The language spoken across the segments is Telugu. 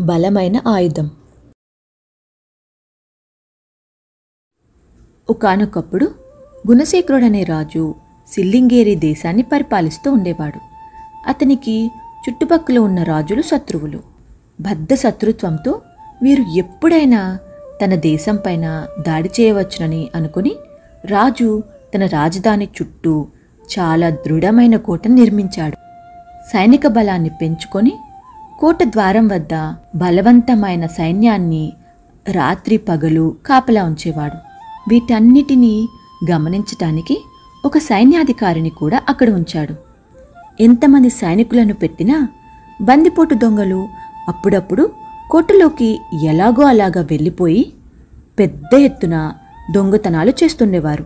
బలమైన ఆయుధం. ఒకానొకప్పుడు గుణశేఖరుడనే రాజు సిల్లింగేరి దేశాన్ని పరిపాలిస్తూ ఉండేవాడు. అతనికి చుట్టుపక్కల ఉన్న రాజులు శత్రువులు. బద్ధ శత్రుత్వంతో వీరు ఎప్పుడైనా తన దేశంపైన దాడి చేయవచ్చునని అనుకుని రాజు తన రాజధాని చుట్టూ చాలా దృఢమైన కోటను నిర్మించాడు. సైనిక బలాన్ని పెంచుకొని కోట ద్వారం వద్ద బలవంతమైన సైన్యాన్ని రాత్రి పగలు కాపలా ఉంచేవాడు. వీటన్నిటినీ గమనించటానికి ఒక సైన్యాధికారిని కూడా అక్కడ ఉంచాడు. ఎంతమంది సైనికులను పెట్టినా బందిపోటు దొంగలు అప్పుడప్పుడు కోటలోకి ఎలాగో అలాగా వెళ్ళిపోయి పెద్ద ఎత్తున దొంగతనాలు చేస్తుండేవారు.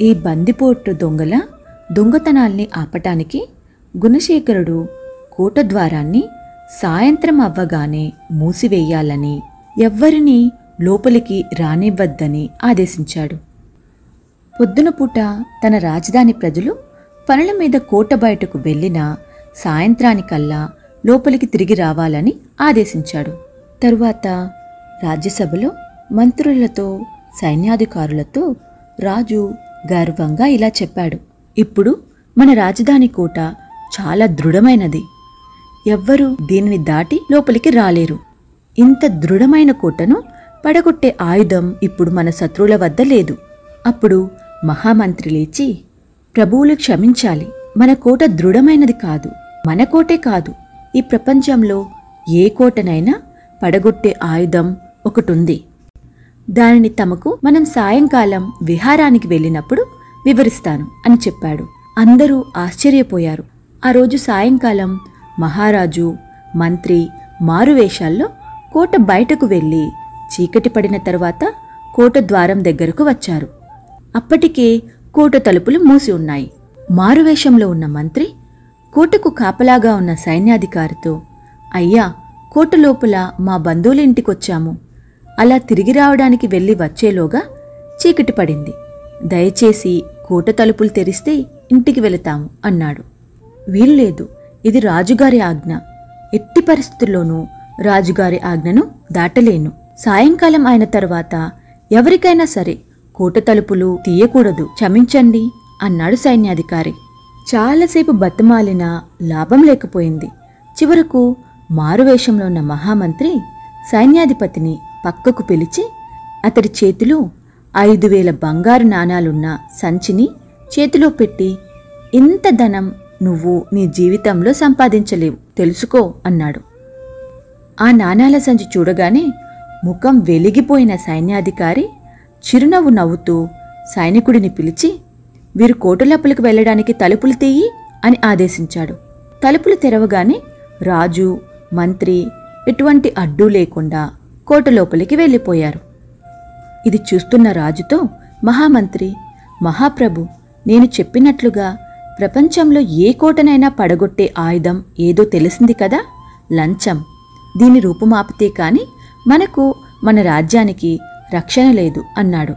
ఈ బందిపోటు దొంగల దొంగతనాల్ని ఆపటానికి గుణశేఖరుడు కోట ద్వారాన్ని సాయంత్రం అవ్వగానే మూసివేయాలని ఎవ్వరినీ లోపలికి రానివ్వద్దని ఆదేశించాడు. పొద్దున పూట తన రాజధాని ప్రజలు పనుల మీద కోట బయటకు వెళ్ళినా సాయంత్రానికల్లా లోపలికి తిరిగి రావాలని ఆదేశించాడు. తరువాత రాజ్యసభలో మంత్రులతో సైన్యాధికారులతో రాజు గర్వంగా ఇలా చెప్పాడు. ఇప్పుడు మన రాజధాని కోట చాలా దృఢమైనది. ఎవ్వరూ దీనిని దాటి లోపలికి రాలేరు. ఇంత దృఢమైన కోటను పడగొట్టే ఆయుధం ఇప్పుడు మన శత్రువుల వద్ద లేదు. అప్పుడు మహామంత్రి లేచి ప్రభువులు క్షమించాలి. మన కోట దృఢమైనది కాదు. మన కోటే కాదు. ఈ ప్రపంచంలో ఏ కోటనైనా పడగొట్టే ఆయుధం ఒకటుంది. దానిని తమకు మనం సాయంకాలం విహారానికి వెళ్ళినప్పుడు వివరిస్తాను అని చెప్పాడు. అందరూ ఆశ్చర్యపోయారు. ఆ రోజు సాయంకాలం మహారాజు మంత్రి మారువేషాల్లో కోట బయటకు వెళ్ళి చీకటి పడిన తరువాత కోట ద్వారం దగ్గరకు వచ్చారు. అప్పటికే కోట తలుపులు మూసి ఉన్నాయి. మారువేషంలో ఉన్న మంత్రి కోటకు కాపలాగా ఉన్న సైన్యాధికారితో అయ్యా కోట లోపల మా బంధువుల ఇంటికొచ్చాము అలా తిరిగి రావడానికి వెళ్ళి వచ్చేలోగా చీకటి పడింది. దయచేసి కోట తలుపులు తెరిస్తే ఇంటికి వెళతాము అన్నాడు. వీల్లేదు. ఇది రాజుగారి ఆజ్ఞ. ఎట్టి పరిస్థితుల్లోనూ రాజుగారి ఆజ్ఞను దాటలేను. సాయంకాలం అయిన తర్వాత ఎవరికైనా సరే కోట తలుపులు తీయకూడదు. క్షమించండి అన్నాడు సైన్యాధికారి. చాలాసేపు బతమాలినా లాభం లేకపోయింది. చివరకు మారువేషంలో ఉన్న మహామంత్రి సైన్యాధిపతిని పక్కకు పిలిచి అతడి చేతిలో ఐదు వేల బంగారు నాణాలున్న సంచిని చేతిలో పెట్టి ఇంత ధనం నువ్వు నీ జీవితంలో సంపాదించలేవు. తెలుసుకో అన్నాడు. ఆ నాణాల సంచి చూడగానే ముఖం వెలిగిపోయిన సైన్యాధికారి చిరునవ్వు నవ్వుతూ సైనికుడిని పిలిచి వీరు కోటలోపలికి వెళ్ళడానికి తలుపులు తీయి అని ఆదేశించాడు. తలుపులు తెరవగానే రాజు మంత్రి ఎటువంటి అడ్డు లేకుండా కోటలోపలికి వెళ్ళిపోయారు. ఇది చూస్తున్న రాజుతో మహామంత్రి మహాప్రభు నేను చెప్పినట్లుగా ప్రపంచంలో ఏ కోటనైనా పడగొట్టే ఆయుధం ఏదో తెలిసింది కదా? లంచం. దీని రూపుమాపితే కాని మనకు మన రాజ్యానికి రక్షణ లేదు అన్నాడు.